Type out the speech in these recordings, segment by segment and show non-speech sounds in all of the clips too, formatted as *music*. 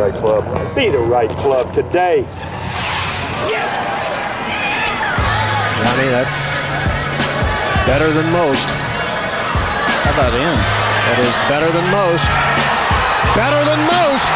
right club. Be the right club today. Johnny, that's better than most. How about him? That is better than most. Better than most.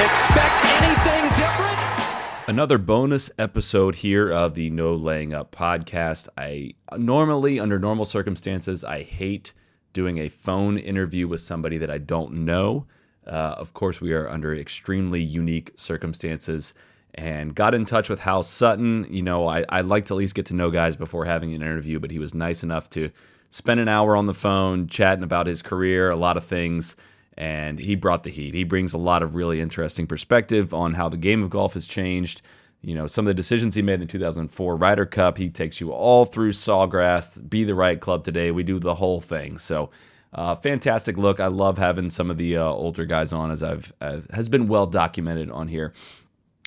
Expect anything different? Another bonus episode here of the No Laying Up podcast. I normally, under normal circumstances, I hate doing a phone interview with somebody that I don't know. Uh, of course, we are under extremely unique circumstances and got in touch with Hal Sutton. You know, I, I like to at least get to know guys before having an interview, but he was nice enough to spend an hour on the phone chatting about his career, a lot of things and he brought the heat. He brings a lot of really interesting perspective on how the game of golf has changed. You know, some of the decisions he made in the 2004 Ryder Cup. He takes you all through Sawgrass, be the right club today. We do the whole thing. So, uh, fantastic look. I love having some of the uh, older guys on, as I've uh, has been well documented on here.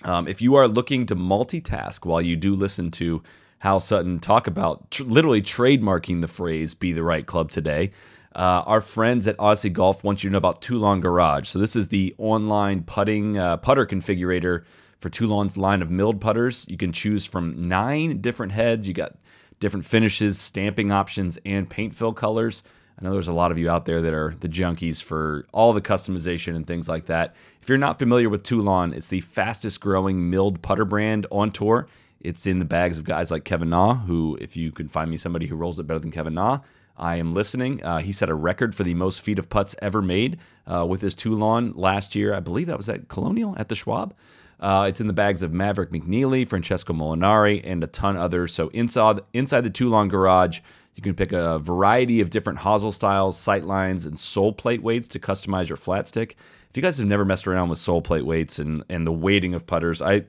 Um, if you are looking to multitask while you do listen to Hal Sutton talk about tr- literally trademarking the phrase "be the right club today." Uh, our friends at Odyssey Golf want you to know about Toulon Garage. So this is the online putting uh, putter configurator for Toulon's line of milled putters. You can choose from nine different heads. You got different finishes, stamping options, and paint fill colors. I know there's a lot of you out there that are the junkies for all the customization and things like that. If you're not familiar with Toulon, it's the fastest growing milled putter brand on tour. It's in the bags of guys like Kevin Na, who, if you can find me somebody who rolls it better than Kevin Na, I am listening. Uh, he set a record for the most feet of putts ever made uh, with his Toulon last year. I believe that was at Colonial at the Schwab. Uh, it's in the bags of Maverick McNealy, Francesco Molinari, and a ton others. So inside inside the Toulon garage, you can pick a variety of different hosel styles, sight lines, and sole plate weights to customize your flat stick. If you guys have never messed around with sole plate weights and and the weighting of putters, I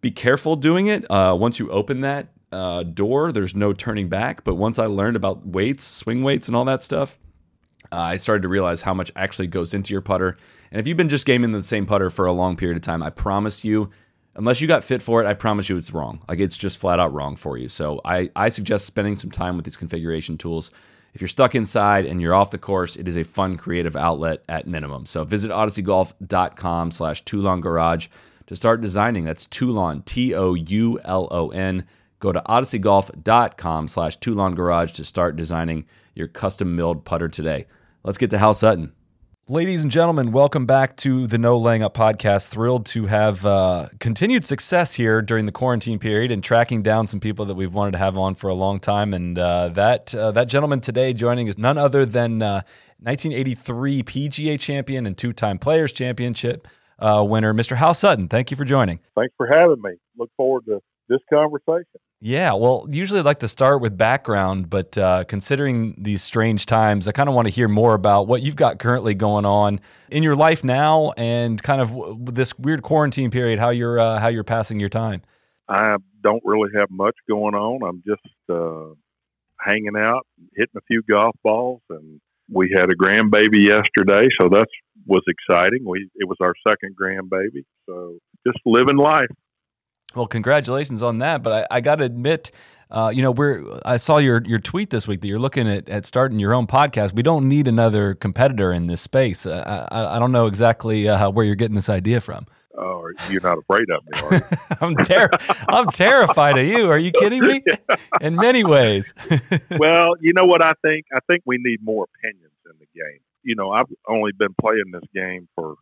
be careful doing it. Uh, once you open that uh, door, there's no turning back. But once I learned about weights, swing weights, and all that stuff, uh, I started to realize how much actually goes into your putter. And if you've been just gaming the same putter for a long period of time, I promise you, unless you got fit for it, I promise you it's wrong. Like it's just flat out wrong for you. So I, I suggest spending some time with these configuration tools. If you're stuck inside and you're off the course, it is a fun, creative outlet at minimum. So visit odysseygolf.com slash Toulon Garage to start designing. That's Toulon, T O U L O N. Go to odysseygolf.com slash Toulon Garage to start designing your custom milled putter today. Let's get to Hal Sutton. Ladies and gentlemen, welcome back to the No Laying Up podcast. Thrilled to have uh, continued success here during the quarantine period and tracking down some people that we've wanted to have on for a long time. And uh, that uh, that gentleman today joining is none other than 1983 PGA champion and two-time Players Championship uh, winner, Mr. Hal Sutton. Thank you for joining. Thanks for having me. Look forward to this conversation. Yeah, well, usually I like to start with background, but uh, considering these strange times, I kind of want to hear more about what you've got currently going on in your life now, and kind of w- this weird quarantine period. How you're uh, how you're passing your time. I don't really have much going on. I'm just uh, hanging out, hitting a few golf balls, and we had a grandbaby yesterday, so that was exciting. We it was our second grandbaby, so just living life. Well, congratulations on that. But I, I got to admit, uh, you know, we're I saw your your tweet this week that you're looking at, at starting your own podcast. We don't need another competitor in this space. Uh, I, I don't know exactly uh, where you're getting this idea from. Oh, you're not afraid of me, are you? *laughs* I'm ter- I'm terrified of you. Are you kidding me? *laughs* In many ways. *laughs* well, you know what I think? I think we need more opinions in the game. You know, I've only been playing this game for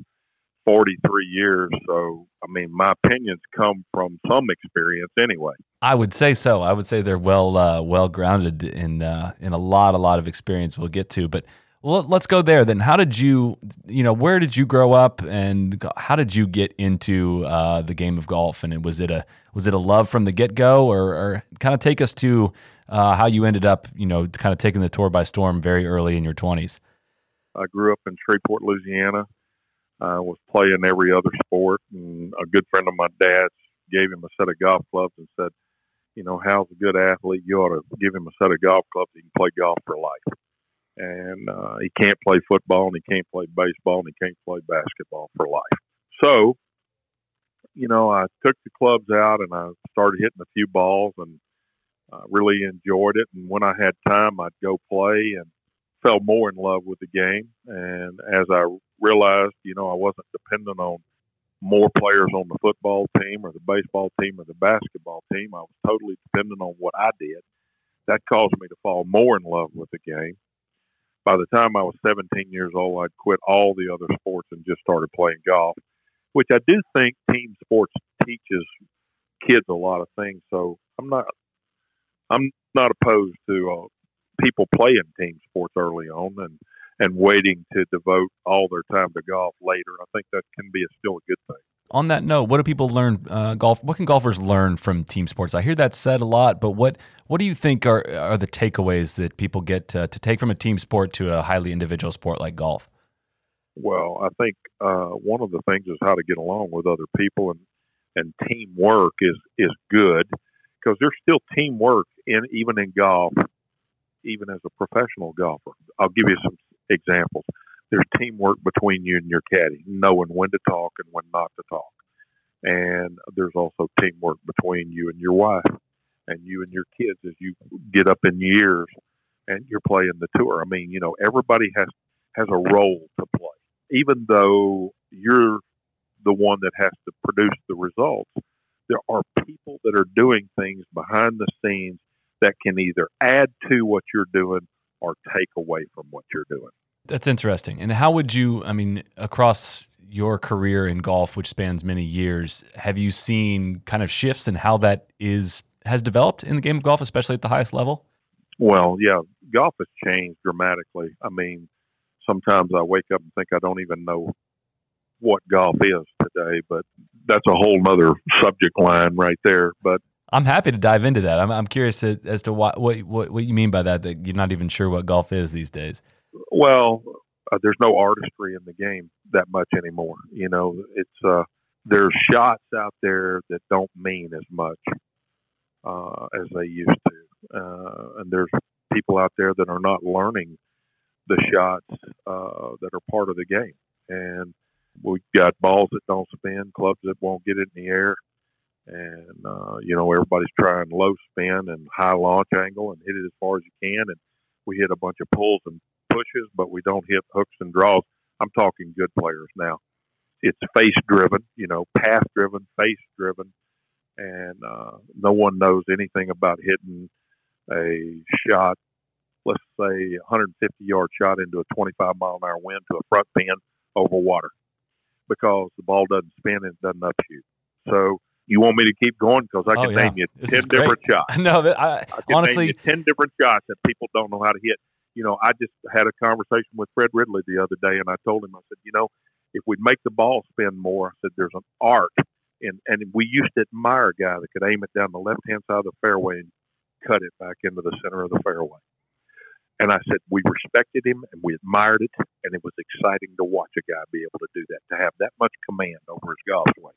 43 years, so I mean, my opinions come from some experience anyway. I would say so. I would say they're well uh, well grounded in uh, in a lot a lot of experience. We'll get to, but let's go there then. How did you you know where did you grow up and how did you get into uh, the game of golf? And was it a was it a love from the get go, or, or kind of take us to uh, how you ended up you know kind of taking the tour by storm very early in your twenties? I grew up in Shreveport, Louisiana. I was playing every other sport, and a good friend of my dad's gave him a set of golf clubs and said, "You know, Hal's a good athlete. You ought to give him a set of golf clubs. He can play golf for life." And uh, he can't play football, and he can't play baseball, and he can't play basketball for life. So, you know, I took the clubs out and I started hitting a few balls, and uh, really enjoyed it. And when I had time, I'd go play and fell more in love with the game. And as I realized, you know, I wasn't dependent on more players on the football team or the baseball team or the basketball team. I was totally dependent on what I did. That caused me to fall more in love with the game. By the time I was 17 years old, I'd quit all the other sports and just started playing golf, which I do think team sports teaches kids a lot of things. So I'm not, I'm not opposed to uh, people playing team sports early on and and waiting to devote all their time to golf later. I think that can be a, still a good thing. On that note, what do people learn uh, golf? What can golfers learn from team sports? I hear that said a lot, but what what do you think are are the takeaways that people get to, to take from a team sport to a highly individual sport like golf? Well, I think uh, one of the things is how to get along with other people, and and teamwork is is good because there's still teamwork in even in golf, even as a professional golfer. I'll give you some examples. There's teamwork between you and your caddy, knowing when to talk and when not to talk. And there's also teamwork between you and your wife and you and your kids as you get up in years and you're playing the tour. I mean, you know, everybody has has a role to play. Even though you're the one that has to produce the results, there are people that are doing things behind the scenes that can either add to what you're doing or take away from what you're doing. That's interesting. And how would you, I mean, across your career in golf, which spans many years, have you seen kind of shifts in how that is has developed in the game of golf, especially at the highest level? Well, yeah, golf has changed dramatically. I mean, sometimes I wake up and think I don't even know what golf is today, but that's a whole nother subject line right there. But I'm happy to dive into that. I'm, I'm curious as to what, what, what what you mean by that. That you're not even sure what golf is these days. Well, uh, there's no artistry in the game that much anymore. You know, it's uh, there's shots out there that don't mean as much uh, as they used to, uh, and there's people out there that are not learning the shots uh, that are part of the game. And we've got balls that don't spin, clubs that won't get it in the air and uh, you know everybody's trying low spin and high launch angle and hit it as far as you can. And we hit a bunch of pulls and pushes, but we don't hit hooks and draws. I'm talking good players now. It's face driven, you know, path driven, face driven, and uh, no one knows anything about hitting a shot. Let's say 150 yard shot into a 25 mile an hour wind to a front pin over water because the ball doesn't spin and it doesn't upshoot. So you want me to keep going because I can oh, yeah. name you this ten different shots. *laughs* no, I, I honestly, ten different shots that people don't know how to hit. You know, I just had a conversation with Fred Ridley the other day, and I told him, I said, you know, if we'd make the ball spin more, I said, there's an art, and and we used to admire a guy that could aim it down the left hand side of the fairway and cut it back into the center of the fairway. And I said we respected him and we admired it, and it was exciting to watch a guy be able to do that, to have that much command over his golf swing.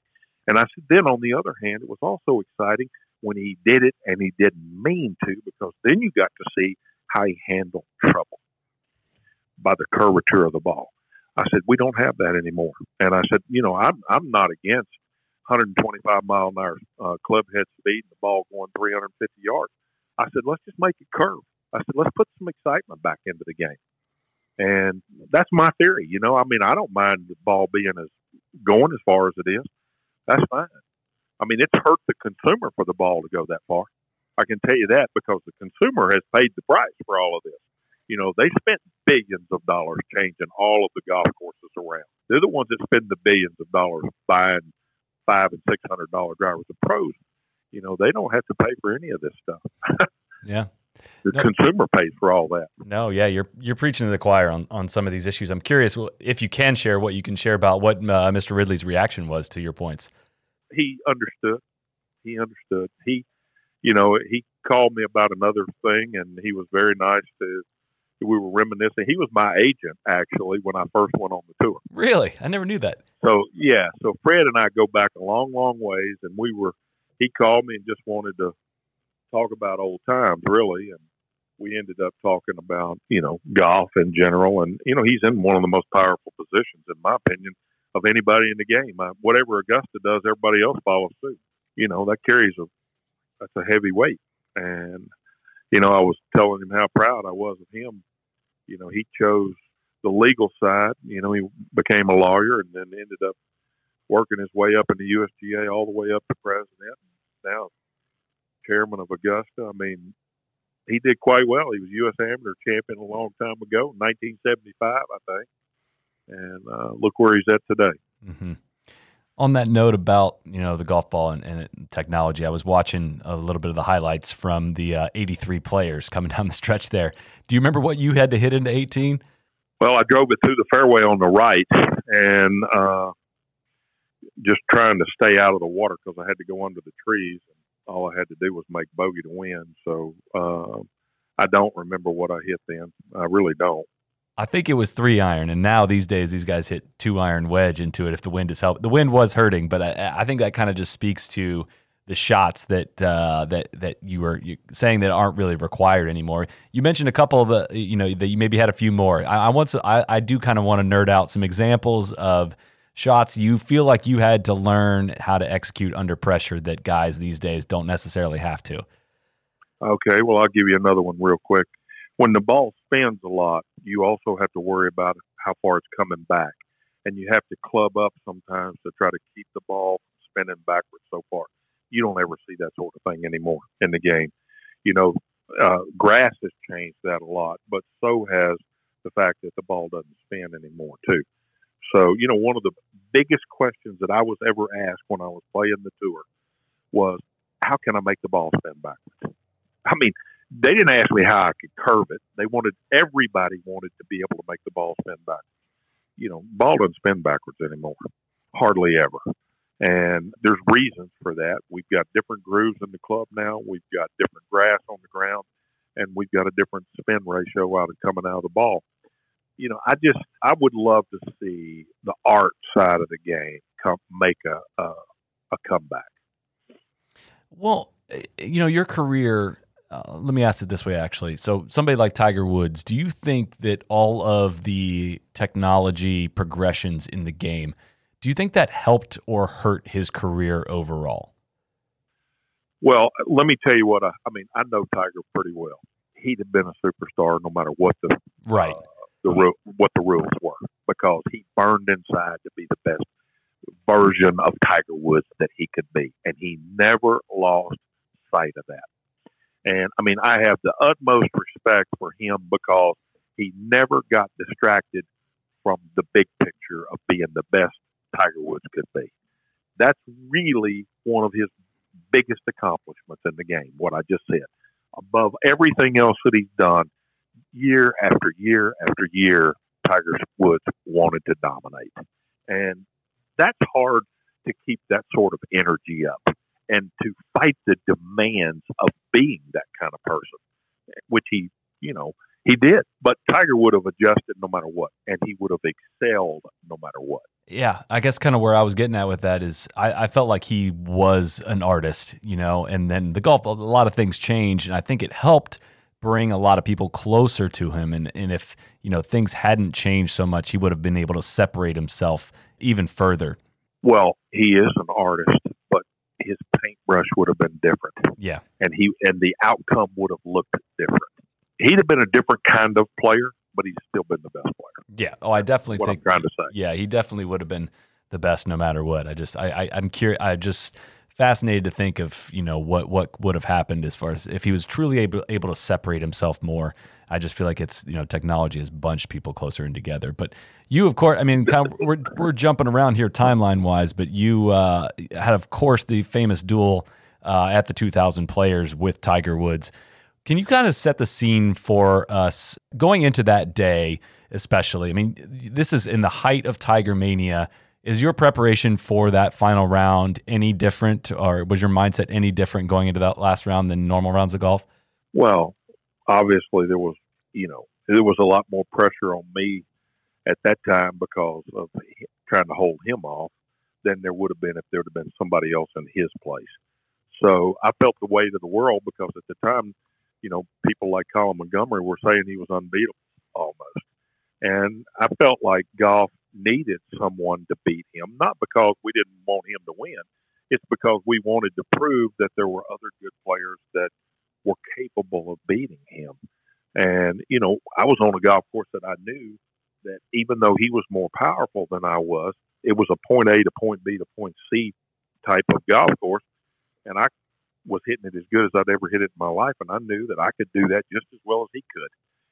And I said, then on the other hand, it was also exciting when he did it and he didn't mean to, because then you got to see how he handled trouble by the curvature of the ball. I said, we don't have that anymore. And I said, you know, I'm, I'm not against 125 mile an hour uh, club head speed and the ball going 350 yards. I said, let's just make it curve. I said, let's put some excitement back into the game. And that's my theory. You know, I mean, I don't mind the ball being as going as far as it is. That's fine. I mean, it's hurt the consumer for the ball to go that far. I can tell you that because the consumer has paid the price for all of this. You know, they spent billions of dollars changing all of the golf courses around. They're the ones that spend the billions of dollars buying five and six hundred dollar drivers. The pros, you know, they don't have to pay for any of this stuff. *laughs* yeah. The no, consumer pays for all that. No, yeah, you're you're preaching to the choir on, on some of these issues. I'm curious if you can share what you can share about what uh, Mr. Ridley's reaction was to your points. He understood. He understood. He, you know, he called me about another thing, and he was very nice to. We were reminiscing. He was my agent actually when I first went on the tour. Really, I never knew that. So yeah, so Fred and I go back a long, long ways, and we were. He called me and just wanted to talk about old times, really, and we ended up talking about you know golf in general, and you know he's in one of the most powerful positions, in my opinion, of anybody in the game. Uh, whatever Augusta does, everybody else follows suit. You know that carries a that's a heavy weight, and you know I was telling him how proud I was of him You know, he chose the legal side. You know, he became a lawyer and then ended up working his way up in the USGA all the way up to president. Now, chairman of Augusta. I mean, he did quite well. He was U.S. amateur champion a long time ago, 1975, I think. And uh, look where he's at today. Mm-hmm. On that note about you know the golf ball and, and technology, I was watching a little bit of the highlights from the uh, 83 players coming *laughs* down the stretch there. Do you remember what you had to hit into 18? Well, I drove it through the fairway on the right and uh, just trying to stay out of the water because I had to go under the trees. All I had to do was make bogey to win. So uh, I don't remember what I hit then. I really don't. I think it was three iron, and now these days these guys hit two iron wedge into it if the wind is helping. The wind was hurting, but I, I think that kind of just speaks to the shots that uh, that that you were saying that aren't really required anymore. You mentioned a couple of the you know that you maybe had a few more. I, I want to I, I do kind of want to nerd out some examples of shots you feel like you had to learn how to execute under pressure that guys these days don't necessarily have to. Okay, well I'll give you another one real quick when the ball spins a lot, you also have to worry about how far it's coming back. And you have to club up sometimes to try to keep the ball from spinning backwards so far. You don't ever see that sort of thing anymore in the game. You know, uh, grass has changed that a lot, but so has the fact that the ball doesn't spin anymore, too. So, you know, one of the biggest questions that I was ever asked when I was playing the tour was, how can I make the ball spin backwards? I mean, they didn't ask me how I could curve it. They wanted everybody wanted to be able to make the ball spin back. You know, ball doesn't spin backwards anymore, hardly ever. And there's reasons for that. We've got different grooves in the club now. We've got different grass on the ground, and we've got a different spin ratio out of coming out of the ball. You know, I just I would love to see the art side of the game come make a a, a comeback. Well, eh, you know, your career uh, let me ask it this way actually. So, somebody like Tiger Woods, do you think that all of the technology progressions in the game, do you think that helped or hurt his career overall? Well, let me tell you what I, I mean. I know Tiger pretty well. He'd have been a superstar no matter what the right uh, the what the rules were because he burned inside to be the best version of Tiger Woods that he could be, and he never lost sight of that. And I mean, I have the utmost respect for him because he never got distracted from the big picture of being the best Tiger Woods could be. That's really one of his biggest accomplishments in the game, what I just said. Above everything else that he's done, year after year after year, Tiger Woods wanted to dominate. And that's hard to keep that sort of energy up and to fight the demands of being that kind of person, which he, you know, he did. But Tiger would have adjusted no matter what, and he would have excelled no matter what. Yeah, I guess kind of where I was getting at with that is I, I, felt like he was an artist, you know, and then the golf, a lot of things changed, and I think it helped bring a lot of people closer to him. And, and if, you know, things hadn't changed so much, he would have been able to separate himself even further. Well, he is an artist, but his paintbrush would have been different. Yeah. And he and the outcome would have looked different. He'd have been a different kind of player, but he's still been the best player. Yeah. Oh, I definitely what think. I'm trying to say. Yeah, he definitely would have been the best no matter what. I just, I, I I'm curious. I just fascinated to think of you know what what would have happened as far as if he was truly able able to separate himself more. I just feel like it's you know technology has bunched people closer and together. But you, of course, I mean, kind of, we're we're jumping around here timeline wise, but you uh, had, of course, the famous duel uh, at the 2000 Players with Tiger Woods. Can you kind of set the scene for us going into that day, especially? I mean, this is in the height of Tiger Mania is your preparation for that final round any different, or was your mindset any different going into that last round than normal rounds of golf? Well, obviously there was, you know, there was a lot more pressure on me at that time because of trying to hold him off than there would have been if there would have been somebody else in his place. So I felt the weight of the world because at the time, you know, people like Colin Montgomerie were saying he was unbeatable almost. And I felt like golf needed someone to beat him, not because we didn't want him to win. It's because we wanted to prove that there were other good players that were capable of beating him. And, you know, I was on a golf course that I knew that even though he was more powerful than I was, it was a point A to point B to point C type of golf course. And I was hitting it as good as I'd ever hit it in my life. And I knew that I could do that just as well as he could.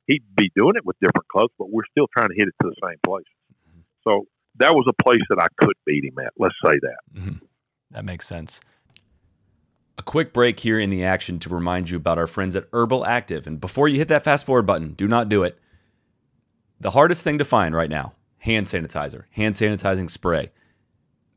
He'd be doing it with different clubs, but we're still trying to hit it to the same place. So that was a place that I could beat him at. Let's say that. Mm-hmm. That makes sense. A quick break here in the action to remind you about our friends at Urbal Activ. And before you hit that fast forward button, do not do it. The hardest thing to find right now hand sanitizer, hand sanitizing spray.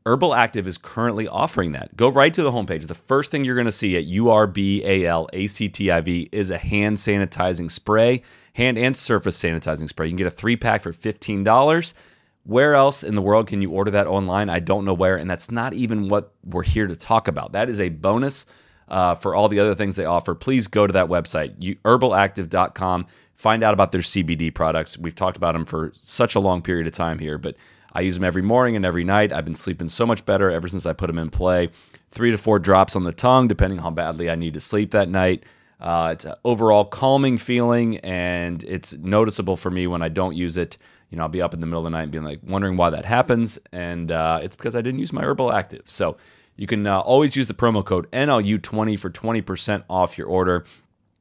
Urbal Activ is currently offering that. Go right to the homepage. The first thing you're going to see at URBALACTIV is a hand sanitizing spray, hand and surface sanitizing spray. You can get a three pack for $15. Where else in the world can you order that online? I don't know where, and that's not even what we're here to talk about. That is a bonus uh, for all the other things they offer. Please go to that website, urbalactiv.com. Find out about their CBD products. We've talked about them for such a long period of time here, but I use them every morning and every night. I've been sleeping so much better ever since I put them in play. Three to four drops on the tongue, depending how badly I need to sleep that night. Uh, it's an overall calming feeling, and it's noticeable for me when I don't use it. You know, I'll be up in the middle of the night and being like wondering why that happens, and uh, it's because I didn't use my Urbal Activ. So you can uh, always use the promo code NLU20 for 20% off your order.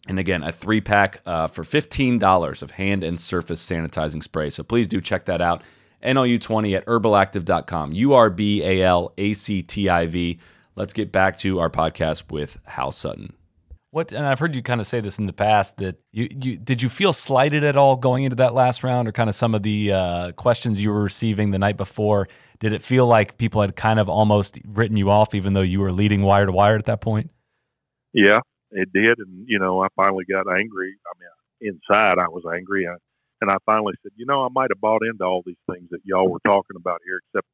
And again, a three pack uh, for $15 of hand and surface sanitizing spray. So please do check that out. NLU20 at urbalactiv.com. U R B A L A C T I V. Let's get back to our podcast with Hal Sutton. What and I've heard you kind of say this in the past that you, you did you feel slighted at all going into that last round or kind of some of the uh, questions you were receiving the night before? Did it feel like people had kind of almost written you off even though you were leading wire to wire at that point? Yeah, it did, and you know I finally got angry. I mean, inside I was angry. I, and I finally said, you know, I might have bought into all these things that y'all were talking about here, except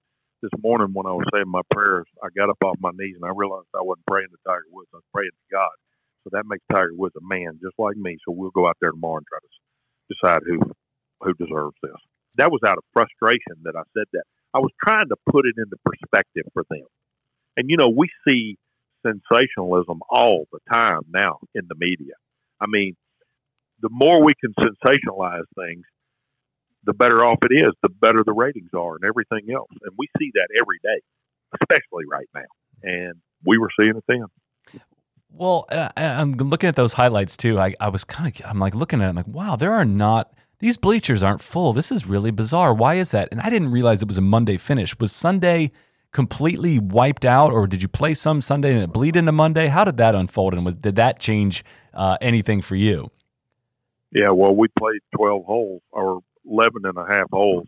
this morning when I was saying my prayers, I got up off my knees and I realized I wasn't praying to Tiger Woods. I was praying to God. So that makes Tiger Woods a man just like me. So we'll go out there tomorrow and try to decide who who deserves this. That was out of frustration that I said that. I was trying to put it into perspective for them. And you know, we see sensationalism all the time now in the media. I mean, the more we can sensationalize things, the better off it is, the better the ratings are and everything else. And we see that every day, especially right now. And we were seeing it then. Well, uh, I'm looking at those highlights too. I, I was kind of, I'm like looking at it, I'm like, wow, there are not, these bleachers aren't full. This is really bizarre. Why is that? And I didn't realize it was a Monday finish. Was Sunday completely wiped out, or did you play some Sunday and it bleed into Monday? How did that unfold? And was, did that change uh, anything for you? Yeah, well, we played 12 holes or 11 and a half holes,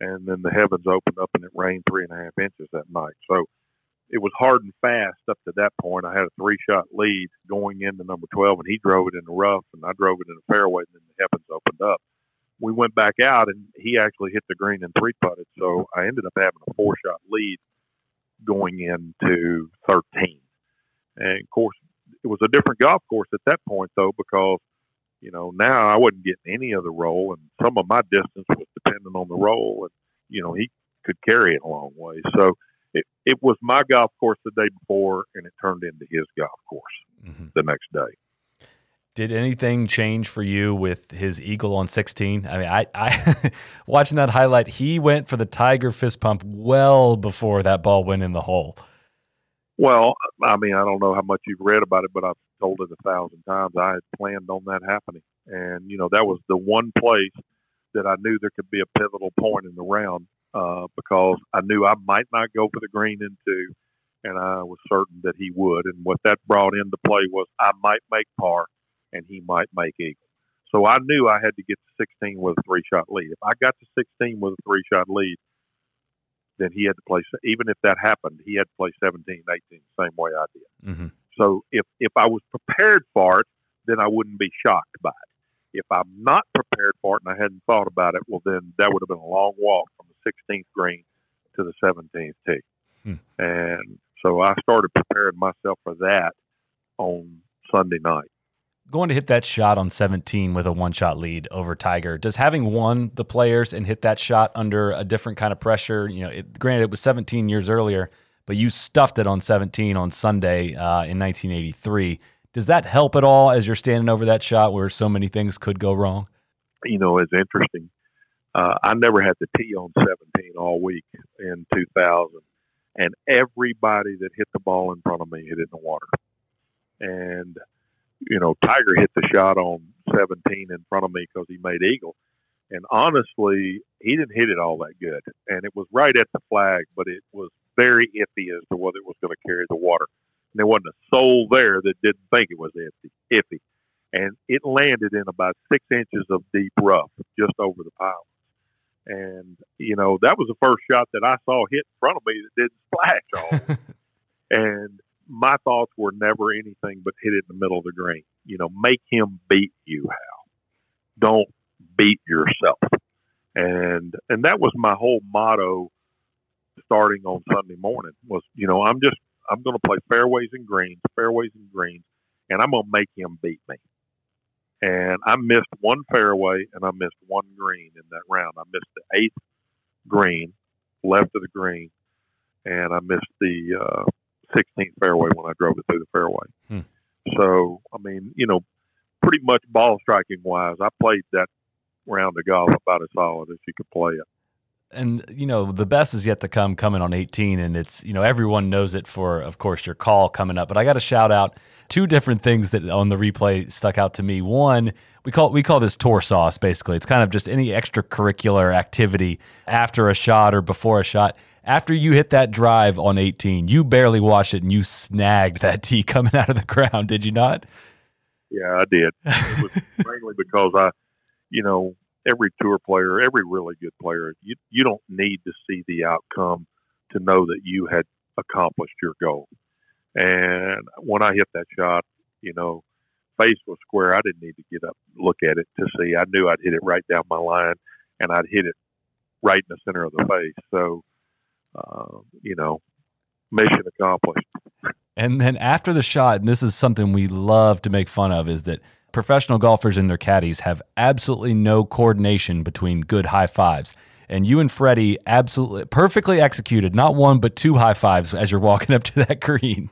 and then the heavens opened up and it rained three and a half inches that night. So it was hard and fast up to that point. I had a three shot lead going into number 12, and he drove it in the rough, and I drove it in the fairway, and then the heavens opened up. We went back out, and he actually hit the green and three putted. So I ended up having a four shot lead going into 13. And of course, it was a different golf course at that point, though, because you know, now I wasn't getting any of the roll, and some of my distance was dependent on the roll, and you know, he could carry it a long way. So it, it was my golf course the day before, and it turned into his golf course mm-hmm. the next day. Did anything change for you with his eagle on 16? I mean, I, I *laughs* watching that highlight, he went for the Tiger fist pump well before that ball went in the hole. Well, I mean, I don't know how much you've read about it, but I've told it a thousand times. I had planned on that happening, and you know that was the one place that I knew there could be a pivotal point in the round uh, because I knew I might not go for the green in two, and I was certain that he would. And what that brought into play was I might make par, and he might make eagle. So I knew I had to get to 16 with a three shot lead. If I got to 16 with a three shot lead, then he had to play. Even if that happened, he had to play 17, 18, the same way I did. Mm-hmm. So if if I was prepared for it, then I wouldn't be shocked by it. If I'm not prepared for it and I hadn't thought about it, well, then that would have been a long walk from the 16th green to the 17th tee. Hmm. And so I started preparing myself for that on Sunday night. Going to hit that shot on 17 with a one shot lead over Tiger, does having won the players and hit that shot under a different kind of pressure, you know, it, granted it was 17 years earlier, but you stuffed it on 17 on Sunday uh, in 1983. Does that help at all as you're standing over that shot where so many things could go wrong? You know, it's interesting. Uh, I never had the tee on 17 all week in 2000, and everybody that hit the ball in front of me hit it in the water. And you know, Tiger hit the shot on 17 in front of me because he made eagle. And honestly, he didn't hit it all that good. And it was right at the flag, but it was very iffy as to whether it was going to carry the water. There wasn't a soul there that didn't think it was iffy. iffy. And it landed in about six inches of deep rough just over the pile. And, you know, that was the first shot that I saw hit in front of me that didn't splash all. *laughs* and my thoughts were never anything but hit it in the middle of the green. You know, make him beat you, Hal. Don't beat yourself. And and that was my whole motto starting on Sunday morning was, you know, I'm just I'm gonna play fairways and greens, fairways and greens, and I'm gonna make him beat me. And I missed one fairway and I missed one green in that round. I missed the eighth green, left of the green, and I missed the uh, 16th fairway when I drove it through the fairway. Hmm. So, I mean, you know, pretty much ball striking wise, I played that round of golf about as solid as you could play it. And you know the best is yet to come, coming on 18, and it's you know everyone knows it for, of course, your call coming up. But I got to shout out two different things that on the replay stuck out to me. One, we call we call this tour sauce. Basically, it's kind of just any extracurricular activity after a shot or before a shot after you hit that drive on 18, you barely watched it and you snagged that tee *laughs* coming out of the ground, did you not? Yeah, I did. It was *laughs* mainly because I, you know, every tour player, every really good player, you you don't need to see the outcome to know that you had accomplished your goal. And when I hit that shot, you know, face was square. I didn't need to get up and look at it to see. I knew I'd hit it right down my line, and I'd hit it right in the center of the face. So uh, you know, mission accomplished. And then after the shot, and this is something we love to make fun of, is that professional golfers and their caddies have absolutely no coordination between good high fives. And you and Freddie absolutely perfectly executed not one but two high fives as you're walking up to that green.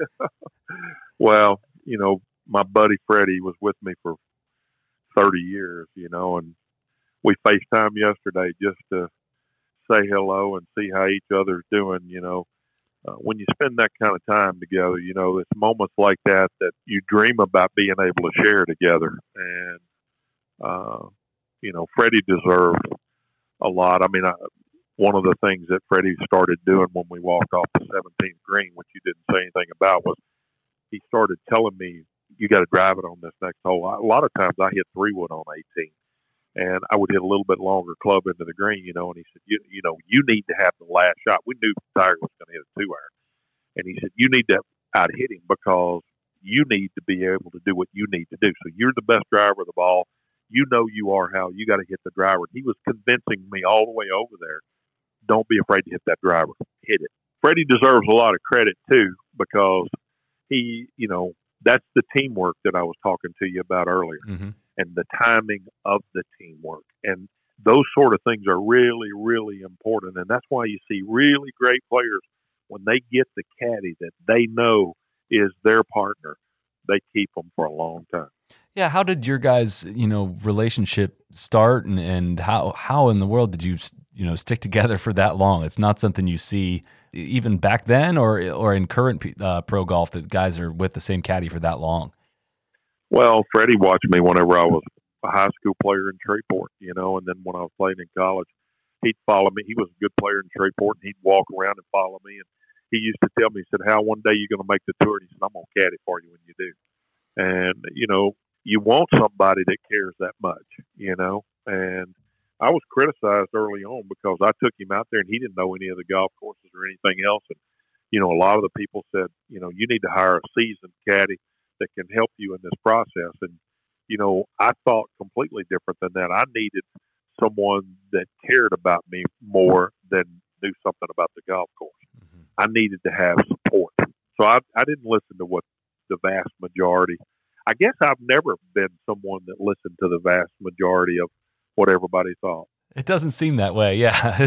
*laughs* well, you know, my buddy Freddie was with me for 30 years, you know, and we FaceTime yesterday just to say hello and see how each other's doing. You know, uh, when you spend that kind of time together, you know, it's moments like that that you dream about being able to share together. And, uh, you know, Freddie deserves a lot. I mean, I, one of the things that Freddie started doing when we walked off the 17th green, which you didn't say anything about, was he started telling me, you got to drive it on this next hole. A lot of times I hit three wood on 18 and I would hit a little bit longer club into the green, you know. And he said, you, you know, you need to have the last shot. We knew Tiger was going to hit a two iron, and he said, you need to out hit him because you need to be able to do what you need to do. So you're the best driver of the ball. You know you are Hal you got to hit the driver. He was convincing me all the way over there. Don't be afraid to hit that driver. Hit it. Freddie deserves a lot of credit too because he, you know, that's the teamwork that I was talking to you about earlier. Mm-hmm and the timing of the teamwork. And those sort of things are really, really important. And that's why you see really great players when they get the caddy that they know is their partner, they keep them for a long time. Yeah, how did your guys, you know, relationship start, and, and how how in the world did you, you know, stick together for that long? It's not something you see even back then, or or in current uh, pro golf that guys are with the same caddy for that long. Well, Freddie watched me whenever I was a high school player in Shreveport, you know, and then when I was playing in college, he'd follow me. He was a good player in Shreveport, and he'd walk around and follow me. And he used to tell me, he said, "Hal, one day you're going to make the tour?" And he said, "I'm going to caddy for you when you do." And you know, you want somebody that cares that much, you know. And I was criticized early on because I took him out there and he didn't know any of the golf courses or anything else. And you know, a lot of the people said, you know, you need to hire a seasoned caddy that can help you in this process. And, you know, I thought completely different than that. I needed someone that cared about me more than knew something about the golf course. Mm-hmm. I needed to have support. So I, I didn't listen to what the vast majority. I guess I've never been someone that listened to the vast majority of what everybody thought. It doesn't seem that way, yeah. *laughs*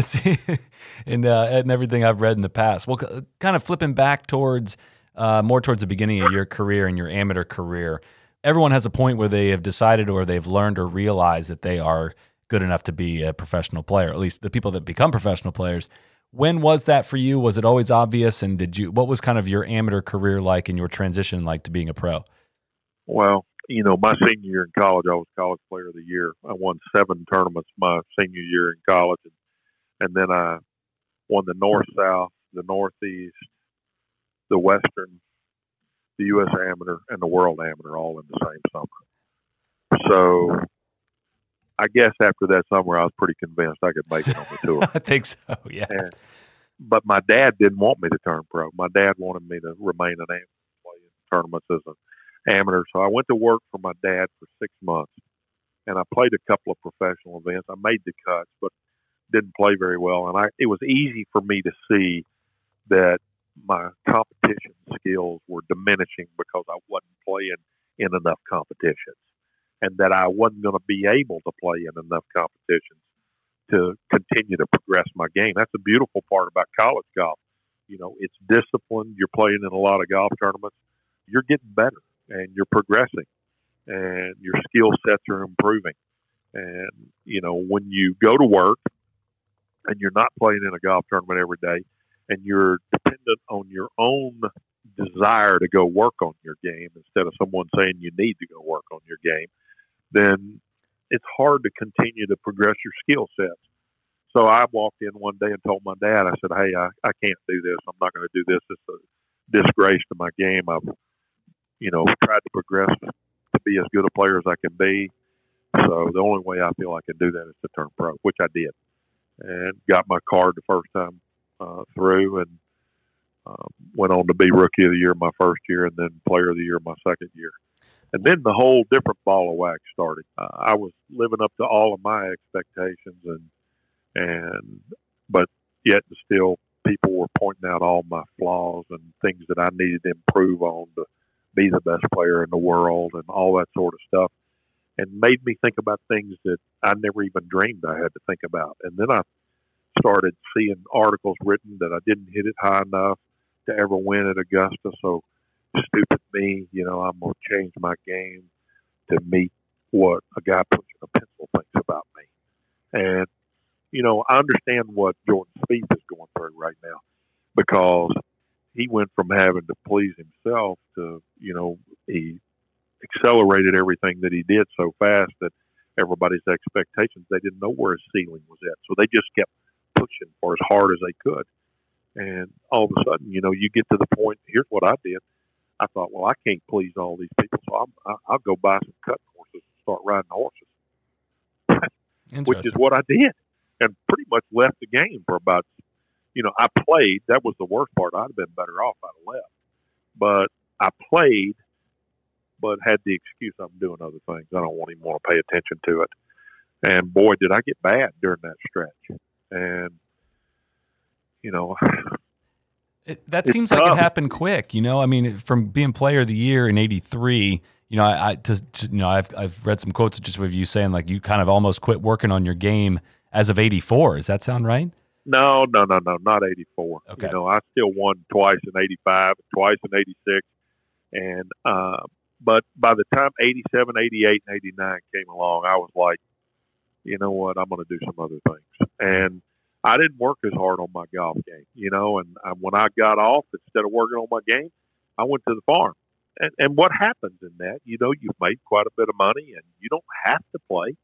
*laughs* and uh, and everything I've read in the past. Well, kind of flipping back towards uh, more towards the beginning of your career and your amateur career, everyone has a point where they have decided or they've learned or realized that they are good enough to be a professional player. At least the people that become professional players. When was that for you? Was it always obvious? And did you? What was kind of your amateur career like and your transition like to being a pro? Well, you know, my senior year in college, I was college player of the year. I won seven tournaments my senior year in college, and, and then I won the North South, the Northeast, the Western, the U.S. Amateur, and the World Amateur all in the same summer. So I guess after that summer, I was pretty convinced I could make it on the tour. *laughs* I think so. Yeah. And, but my dad didn't want me to turn pro. My dad wanted me to remain an amateur, play in tournaments as an amateur. So I went to work for my dad for six months, and I played a couple of professional events. I made the cuts, but didn't play very well. And I, it was easy for me to see that my competition skills were diminishing because I wasn't playing in enough competitions and that I wasn't going to be able to play in enough competitions to continue to progress my game. That's a beautiful part about college golf. You know, it's disciplined. You're playing in a lot of golf tournaments. You're getting better and you're progressing and your skill sets are improving. And, you know, when you go to work and you're not playing in a golf tournament every day and you're dependent on your own desire to go work on your game instead of someone saying you need to go work on your game, then it's hard to continue to progress your skill sets. So I walked in one day and told my dad, I said, Hey, I, I can't do this. I'm not going to do this. It's a disgrace to my game. I've, you know, tried to progress to be as good a player as I can be. So the only way I feel I can do that is to turn pro, which I did, and got my card the first time uh, through, and um, went on to be rookie of the year my first year, and then player of the year my second year. And then the whole different ball of wax started. Uh, I was living up to all of my expectations, and and but yet still people were pointing out all my flaws and things that I needed to improve on to be the best player in the world and all that sort of stuff and made me think about things that I never even dreamed I had to think about. And then I started seeing articles written that I didn't hit it high enough to ever win at Augusta. So stupid me, you know, I'm gonna change my game to meet what a guy pushing a pencil thinks about me. And you know, I understand what Jordan Spieth is going through right now because he went from having to please himself to, you know, he accelerated everything that he did so fast that everybody's expectations, they didn't know where his ceiling was at. So they just kept pushing for as hard as they could. And all of a sudden, you know, you get to the point, here's what I did. I thought, well, I can't please all these people, so I'm, I'll go buy some cut horses and start riding horses, *laughs* which is what I did, and pretty much left the game for about, you know, I played. That was the worst part. I'd have been better off. I'd have left, but I played, but had the excuse I'm doing other things. I don't want even want to pay attention to it. And boy, did I get bad during that stretch. And you know, It, that seems like it happened quick, you know. I mean, from being player of the year in '83, you know, I, I to, to, you know, I've I've read some quotes just with you saying like you kind of almost quit working on your game as of '84. Does that sound right? No, no, no, no, not '84. Okay. You know, I still won twice in '85, twice in '86, and uh, but by the time '87, '88, and '89 came along, I was like, you know what, I'm going to do some other things, and I didn't work as hard on my golf game, you know. And I, when I got off, instead of working on my game, I went to the farm. And, and what happens in that, you know, you've made quite a bit of money, and you don't have to play.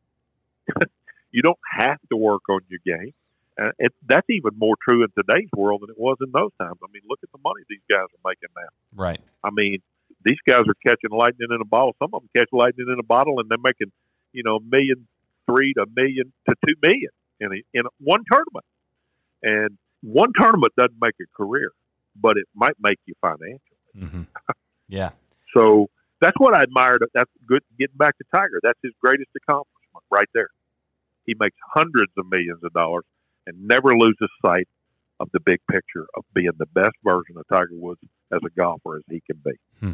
*laughs* you don't have to work on your game. And it, that's even more true in today's world than it was in those times. I mean, look at the money these guys are making now. Right. I mean, these guys are catching lightning in a bottle. Some of them catch lightning in a bottle, and they're making, you know, a million three to a million to two million in a, in one tournament. And one tournament doesn't make a career, but it might make you financially. Mm-hmm. *laughs* Yeah. so that's what I admired. That's good. Getting back to Tiger, that's his greatest accomplishment right there. He makes hundreds of millions of dollars and never loses sight of the big picture of being the best version of Tiger Woods as a golfer as he can be. Hmm.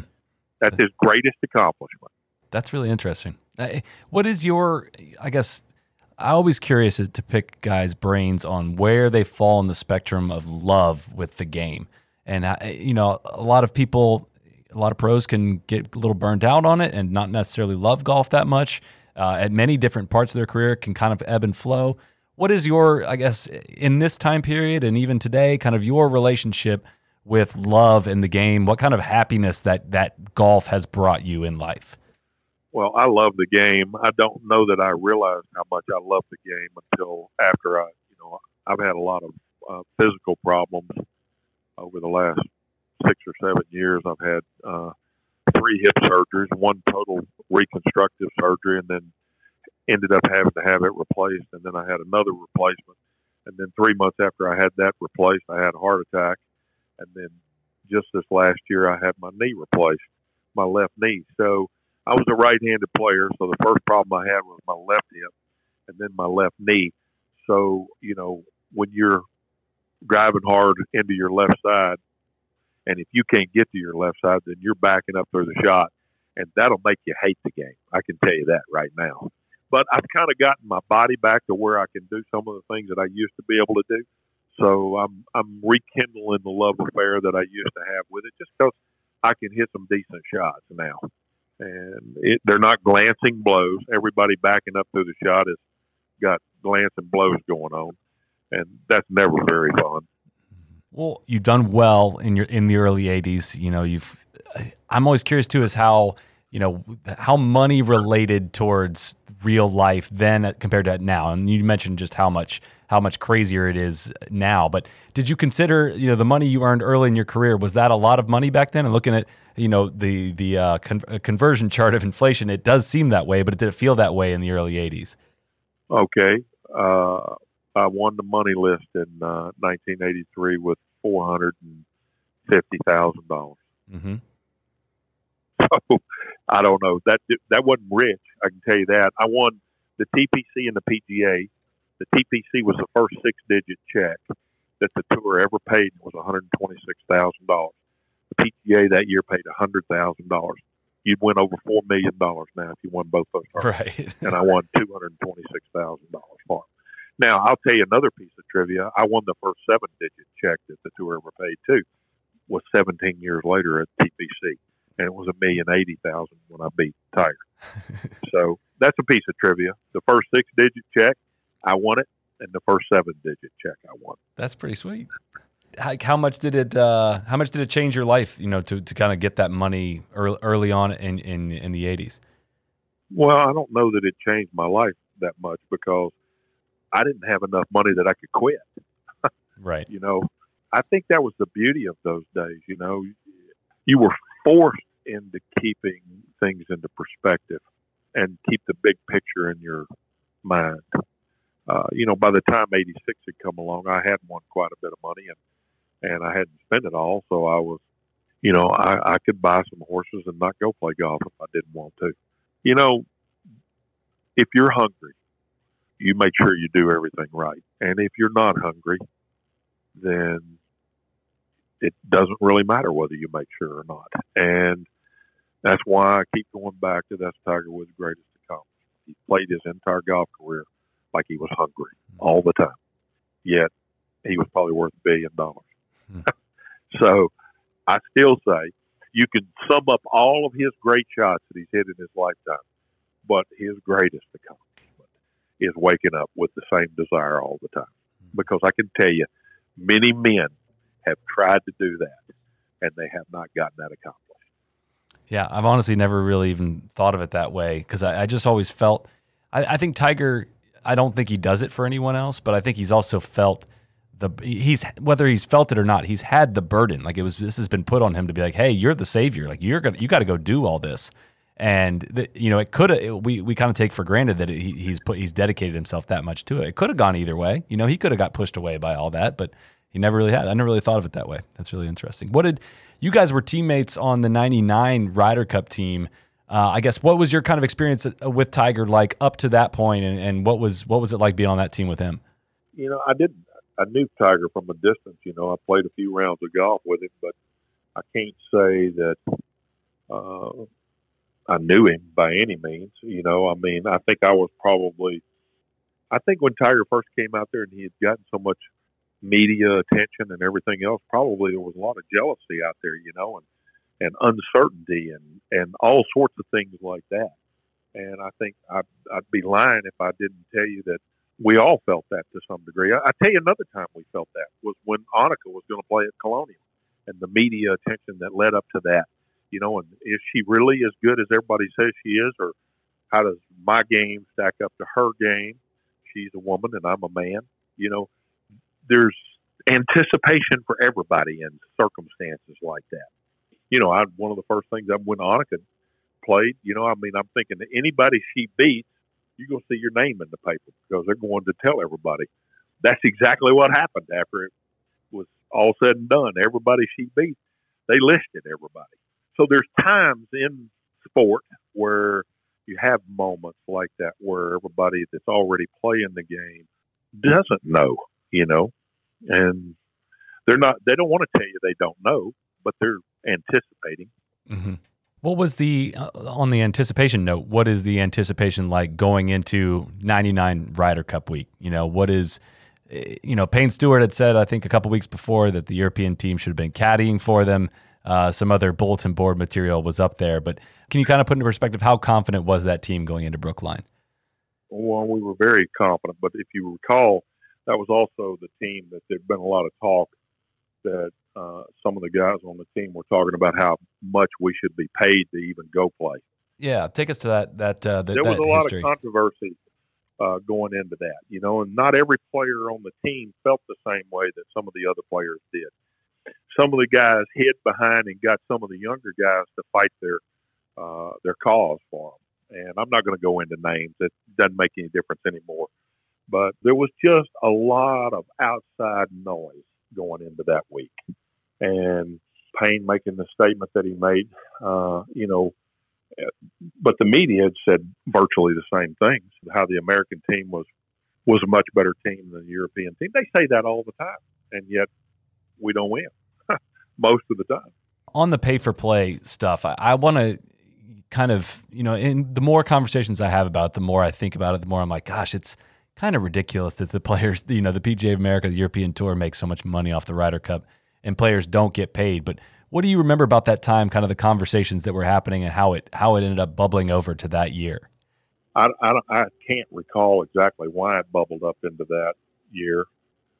That's his greatest accomplishment. That's really interesting. What is your, I guess, I'm always curious to pick guys' brains on where they fall in the spectrum of love with the game. and uh, you know a lot of people, a lot of pros can get a little burned out on it and not necessarily love golf that much. Uh, at many different parts of their career, can kind of ebb and flow. What is your, I guess, in this time period and even today, kind of your relationship with love in the game? What kind of happiness that that golf has brought you in life? Well, I love the game. I don't know that I realized how much I love the game until after I, you know, I've had a lot of uh, physical problems over the last six or seven years. I've had uh, three hip surgeries, one total reconstructive surgery, and then ended up having to have it replaced. And then I had another replacement. And then three months after I had that replaced, I had a heart attack. And then just this last year, I had my knee replaced, my left knee. So I was a right-handed player, so the first problem I had was my left hip, and then my left knee. So you know when you're driving hard into your left side, and if you can't get to your left side, then you're backing up through the shot, and that'll make you hate the game. I can tell you that right now. But I've kind of gotten my body back to where I can do some of the things that I used to be able to do. So I'm I'm rekindling the love affair that I used to have with it, just because I can hit some decent shots now and it, they're not glancing blows. Everybody backing up through the shot has got glancing blows going on, and that's never very fun. Well, you've done well in your in the early '80s. You know, you've. I'm always curious too, is how you know how money related towards real life then compared to now. And you mentioned just how much how much crazier it is now. But did you consider you know the money you earned early in your career was that a lot of money back then? And looking at you know the the uh, con- uh, conversion chart of inflation, it does seem that way, but it didn't feel that way in the early '80s. Okay, uh, I won the money list in uh, 1983 with four hundred and fifty thousand dollars. Mm-hmm. So *laughs* I don't know that that wasn't rich. I can tell you that. I won the TPC and the PGA. The TPC was the first six-digit check that the tour ever paid. It was one hundred twenty-six thousand dollars. The PGA that year paid a hundred thousand dollars. You'd win over four million dollars now if you won both those. Right. *laughs* and I won two hundred twenty-six thousand dollars for it. Now I'll tell you another piece of trivia. I won the first seven-digit check that the tour ever paid too. Was 17 years later at TPC, and it was a million eighty thousand when I beat Tiger. *laughs* so that's a piece of trivia. The first six-digit check, I won it, and the first seven-digit check, I won. That's pretty sweet how, how much did it uh, how much did it change your life you know to, to kind of get that money early, early on in, in in the 80s well i don't know that it changed my life that much because i didn't have enough money that i could quit *laughs* right you know i think that was the beauty of those days you know you were forced into keeping things into perspective and keep the big picture in your mind uh, you know, by the time '86 had come along, I had won quite a bit of money, and and I hadn't spent it all, so I was, you know, I, I could buy some horses and not go play golf if I didn't want to. You know, if you're hungry, you make sure you do everything right, and if you're not hungry, then it doesn't really matter whether you make sure or not. And that's why I keep going back to that's Tiger Woods' greatest accomplishment. He played his entire golf career like he was hungry hmm. all the time. Yet he was probably worth a billion dollars. Hmm. *laughs* so I still say you can sum up all of his great shots that he's hit in his lifetime, but his greatest accomplishment is waking up with the same desire all the time. Hmm. Because I can tell you, many men have tried to do that, and they have not gotten that accomplished. Yeah, I've honestly never really even thought of it that way because I, I, just always felt. I, I think Tiger. I don't think he does it for anyone else, but I think he's also felt the he's whether he's felt it or not, he's had the burden. Like it was this has been put on him to be like, hey, you're the savior. Like you're gonna you got to go do all this. And you know, it could have. We, we kind of take for granted that he, he's put he's dedicated himself that much to it. It could have gone either way. You know, he could have got pushed away by all that, but he never really had. I never really thought of it that way. That's really interesting. What did you guys were teammates on the '99 Ryder Cup team? Uh, I guess what was your kind of experience uh, with Tiger like up to that point, and, and what was what was it like being on that team with him? You know, I didn't I knew Tiger from a distance. You know, I played a few rounds of golf with him, but I can't say that uh, I knew him by any means. You know, I mean, I think I was probably. I think when Tiger first came out there and he had gotten so much media attention and everything else, probably there was a lot of jealousy out there, you know, and and uncertainty and and all sorts of things like that. And I think I'd, I'd be lying if I didn't tell you that we all felt that to some degree. I, I tell you another time we felt that was when Annika was going to play at Colonial, and the media attention that led up to that. You know, and is she really as good as everybody says she is, or how does my game stack up to her game? She's a woman and I'm a man. You know, there's anticipation for everybody in circumstances like that. You know, I one of the first things I when Annika played, you know, I mean, I'm thinking that anybody she beats, you're to see your name in the paper because they're going to tell everybody. That's exactly what happened after it was all said and done. Everybody she beat, they listed everybody. So there's times in sport where you have moments like that where everybody that's already playing the game doesn't know, you know, and they're not, they don't want to tell you they don't know, but they're anticipating. Mm-hmm. What was the uh, on the anticipation note? What is the anticipation like going into 99 Ryder Cup week? You know, what is eh, you know, Payne Stewart had said I think a couple weeks before that the European team should have been caddying for them. Uh, some other bulletin board material was up there, but can you kind of put into perspective how confident was that team going into Brookline? Well, we were very confident, but if you recall, that was also the team that there'd been a lot of talk that uh, some of the guys on the team were talking about how much we should be paid to even go play. Yeah, take us to that. That, uh, that there was that a lot history. of controversy uh, going into that, you know, and not every player on the team felt the same way that some of the other players did. Some of the guys hid behind and got some of the younger guys to fight their uh, their cause for them. And I'm not going to go into names; it doesn't make any difference anymore. But there was just a lot of outside noise going into that week and Payne making the statement that he made, uh, you know, but the media had said virtually the same things. How the American team was was a much better team than the European team. They say that all the time, and yet we don't win *laughs* most of the time. On the pay for play stuff, I, I want to kind of, you know, in the more conversations I have about it, the more I think about it, the more I'm like, gosh, it's kind of ridiculous that the players, *laughs* you know, the PGA of America, the European Tour make so much money off the Ryder Cup and players don't get paid. But what do you remember about that time, kind of the conversations that were happening and how it how it ended up bubbling over to that year? I, I, I can't recall exactly why it bubbled up into that year,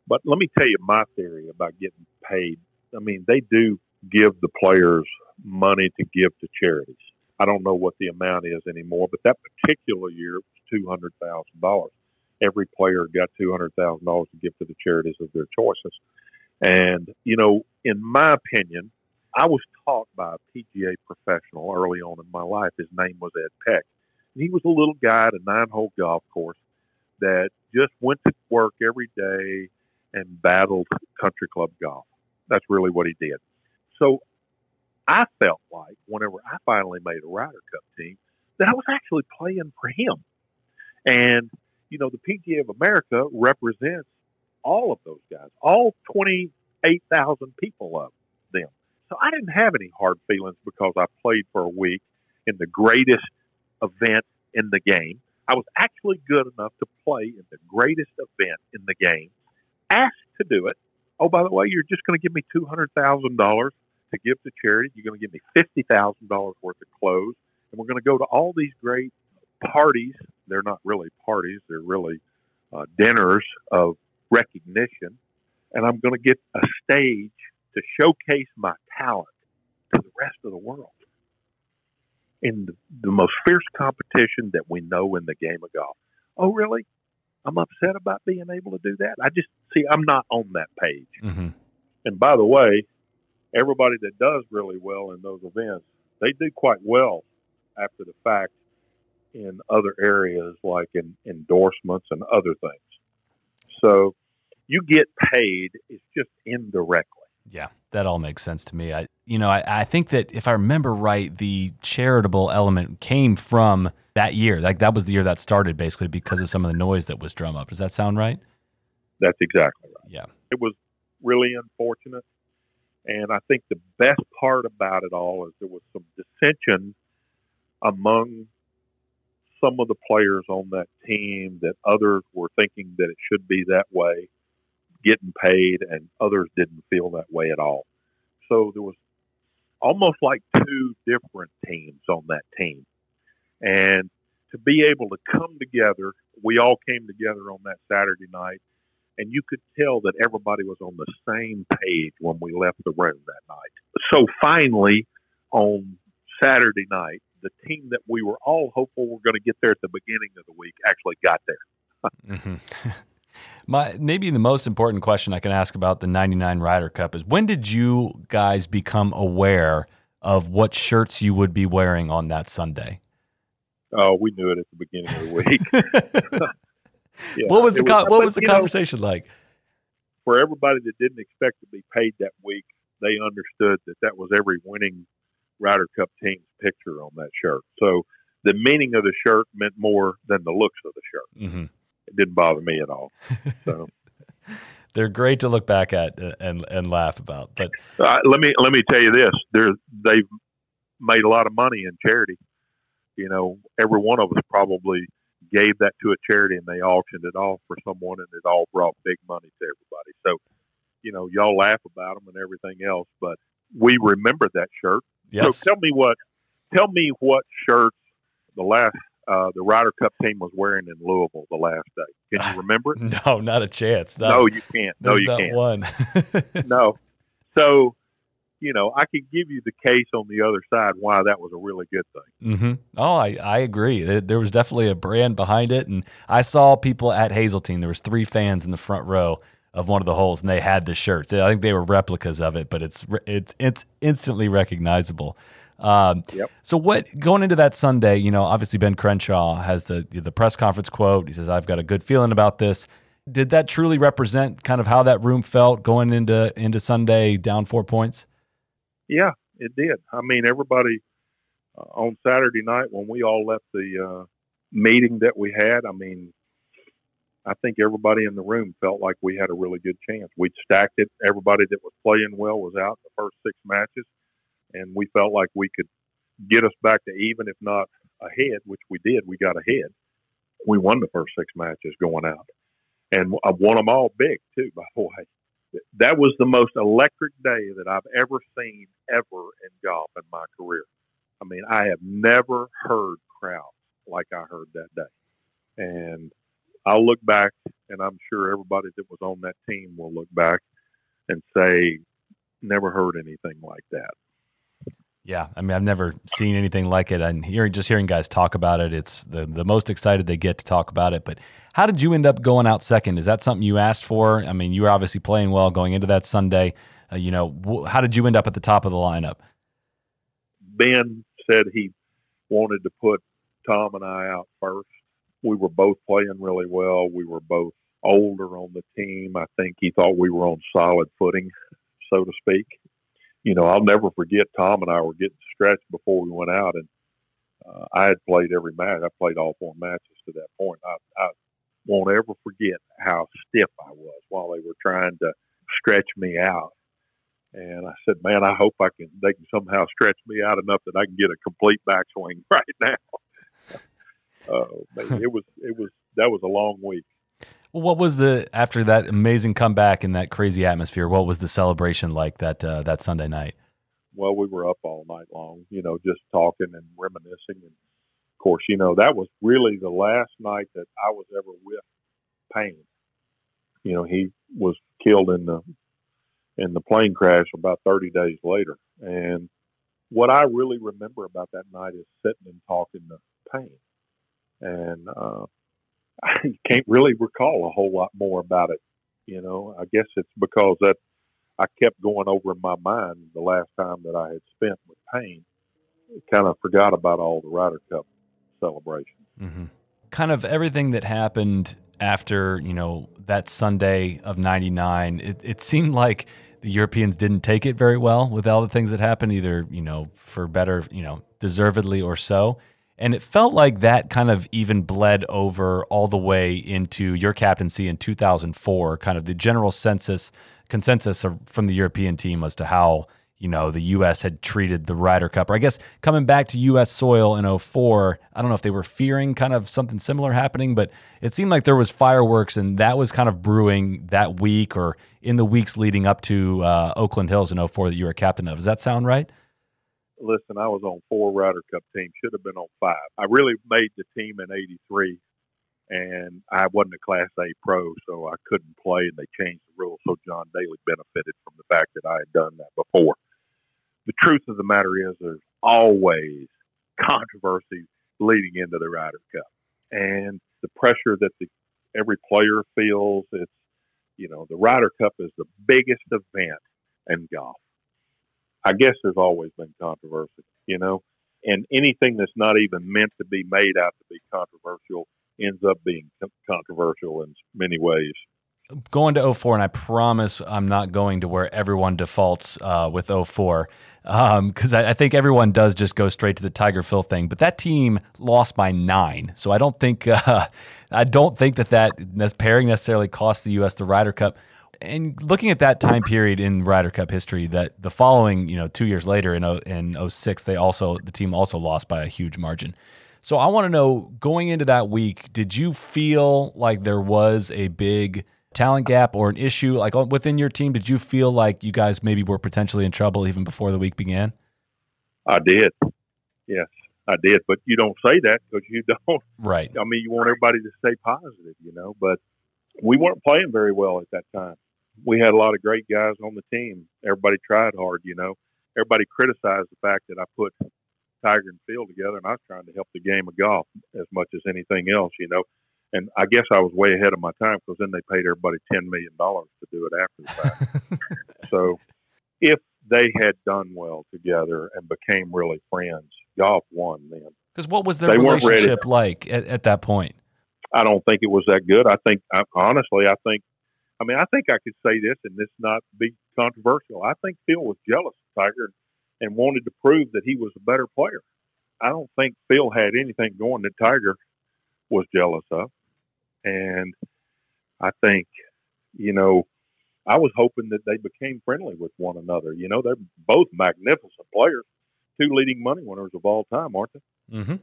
but let me tell you my theory about getting paid. I mean, they do give the players money to give to charities. I don't know what the amount is anymore, but that particular year it was two hundred thousand dollars. Every player got two hundred thousand dollars to give to the charities of their choices. And, you know, in my opinion, I was taught by a PGA professional early on in my life. His name was Ed Peck. And he was a little guy at a nine hole golf course that just went to work every day and battled country club golf. That's really what he did. So I felt like whenever I finally made a Ryder Cup team, that I was actually playing for him. And, you know, the PGA of America represents all of those guys, all 28,000 people of them. So I didn't have any hard feelings because I played for a week in the greatest event in the game. I was actually good enough to play in the greatest event in the game, asked to do it. Oh, by the way, you're just going to give me $200,000 to give to charity. You're going to give me $50,000 worth of clothes. And we're going to go to all these great parties. They're not really parties, they're really uh, dinners of recognition, and I'm going to get a stage to showcase my talent to the rest of the world in the, the most fierce competition that we know in the game of golf. Oh, really? I'm upset about being able to do that. I just see I'm not on that page. Mm-hmm. And by the way, everybody that does really well in those events, they do quite well after the fact in other areas like in endorsements and other things. So you get paid, it's just indirectly. Yeah, that all makes sense to me. I, you know, I, I think that if I remember right, the charitable element came from that year. Like that was the year that started, basically because of some of the noise that was drum up. Does that sound right? That's exactly right. Yeah, it was really unfortunate, and I think the best part about it all is there was some dissension among some of the players on that team that others were thinking that it should be that way getting paid, and others didn't feel that way at all. So there was almost like two different teams on that team. And to be able to come together, we all came together on that Saturday night, and you could tell that everybody was on the same page when we left the room that night. So finally, on Saturday night, the team that we were all hopeful were going to get there at the beginning of the week actually got there. mm-hmm. *laughs* My maybe the most important question I can ask about the 99 Ryder Cup is when did you guys become aware of what shirts you would be wearing on that Sunday? Oh, we knew it at the beginning of the week. *laughs* yeah, what was the was, what was the conversation know, like? For everybody that didn't expect to be paid that week, they understood that that was every winning Ryder Cup team's picture on that shirt. So the meaning of the shirt meant more than the looks of the shirt. Mm-hmm. It didn't bother me at all. *laughs* So. They're great to look back at uh, and and laugh about. But uh, let me let me tell you this: they've made a lot of money in charity. You know, every one of us probably gave that to a charity and they auctioned it off for someone, and it all brought big money to everybody. So, you know, y'all laugh about them and everything else, but we remember that shirt. Yes. So tell me what, tell me what shirts the last uh, the Ryder Cup team was wearing in Louisville the last day. Can you *laughs* remember? It? no, not a chance. No, no you can't. No, you can't. One. *laughs* no. So, you know, I can give you the case on the other side why that was a really good thing. Mm-hmm. Oh, I, I agree. There was definitely a brand behind it, and I saw people at Hazeltine. There was three fans in the front row of one of the holes, and they had the shirts. I think they were replicas of it, but it's it's it's instantly recognizable. Um, yep. So what going into that Sunday, you know, obviously Ben Crenshaw has the the press conference quote. He says, "I've got a good feeling about this." Did that truly represent kind of how that room felt going into into Sunday down four points? Yeah, it did. I mean, everybody uh, on Saturday night when we all left the uh, meeting that we had. I mean, I think everybody in the room felt like we had a really good chance. We'd stacked it. Everybody that was playing well was out in the first six matches and we felt like we could get us back to even, if not ahead, which we did. We got ahead. We won the first six matches going out, and I won them all big too. By the *laughs* way, that was the most electric day that I've ever seen ever in golf in my career. I mean, I have never heard crowds like I heard that day, and I'll look back, and I'm sure everybody that was on that team will look back and say, never heard anything like that. Yeah, I mean, I've never seen anything like it. And hearing just hearing guys talk about it, it's the the most excited they get to talk about it. But how did you end up going out second? Is that something you asked for? I mean, you were obviously playing well going into that Sunday. Uh, you know, how did you end up at the top of the lineup? Ben said he wanted to put Tom and I out first. We were both playing really well. We were both older on the team. I think he thought we were on solid footing, so to speak you know, I'll never forget Tom and I were getting stretched before we went out, and uh, I had played every match. I played all four matches to that point. I, I won't ever forget how stiff I was while they were trying to stretch me out. And I said, "Man, I hope I can. They can somehow stretch me out enough that I can get a complete backswing *laughs* right now." Oh, man, it was it was that was a long week. Well, *laughs* what was the after that amazing comeback and that crazy atmosphere? What was the celebration like that uh, that Sunday night? Well, we were up all night long, you know, just talking and reminiscing. And of course, you know, that was really the last night that I was ever with Payne. You know, he was killed in the in the plane crash about 30 days later. And what I really remember about that night is sitting and talking to Payne. And uh, *laughs* I can't really recall a whole lot more about it. You know, I guess it's because that I kept going over in my mind the last time that I had spent with Payne. Kind of forgot about all the Ryder Cup celebrations. Mm-hmm. Kind of everything that happened after you know that Sunday of '99. It, it seemed like the Europeans didn't take it very well with all the things that happened, either you know for better, you know, deservedly or so. And it felt like that kind of even bled over all the way into your captaincy in 2004, kind of the general census consensus from the European team as to how you know, the U.S. had treated the Ryder Cup. Or I guess coming back to U.S. soil in 04, I don't know if they were fearing kind of something similar happening, but it seemed like there was fireworks and that was kind of brewing that week or in the weeks leading up to uh, Oakland Hills in 04 that you were captain of. Does that sound right? Listen, I was on four Ryder Cup teams, should have been on five. I really made the team in 83 and I wasn't a Class A pro, so I couldn't play, and they changed the rules. So John Daly benefited from the fact that I had done that before the truth of the matter is there's always controversy leading into the Ryder Cup. And the pressure that the, every player feels, it's, you know, the Ryder Cup is the biggest event in golf. I guess there's always been controversy, you know, and anything that's not even meant to be made out to be controversial ends up being controversial in many ways going to 04, and I promise I'm not going to where everyone defaults uh, with 04 because um, I, I, think everyone does just go straight to the Tiger Phil thing. But that team lost by nine, so I don't think *laughs* uh, I don't think that that pairing necessarily cost the U.S. the Ryder Cup. And looking at that time period in Ryder Cup history, that the following, you know, two years later in in 06, they also the team also lost by a huge margin. So I want to know, going into that week, did you feel like there was a big talent gap or an issue like within your team? Did you feel like you guys maybe were potentially in trouble even before the week began? I did. Yes, I did. But you don't say that because you don't. Right. I mean, you want everybody to stay positive, you know. But we weren't playing very well at that time. We had a lot of great guys on the team. Everybody tried hard, you know. Everybody criticized the fact that I put Tiger and Phil together, and I was trying to help the game of golf as much as anything else, you know and I guess I was way ahead of my time because then they paid everybody ten million dollars to do it after the fact. *laughs* so, if they had done well together and became really friends, golf won then. Because what was their they relationship like at, at, that point? I don't think it was that good. I think, I, honestly, I think, I mean, I think I could say this and this not be controversial. I think Phil was jealous of Tiger and wanted to prove that he was a better player. I don't think Phil had anything going that Tiger was jealous of. And I think, you know, I was hoping that they became friendly with one another. You know, they're both magnificent players, two leading money winners of all time, aren't they? Mm-hmm.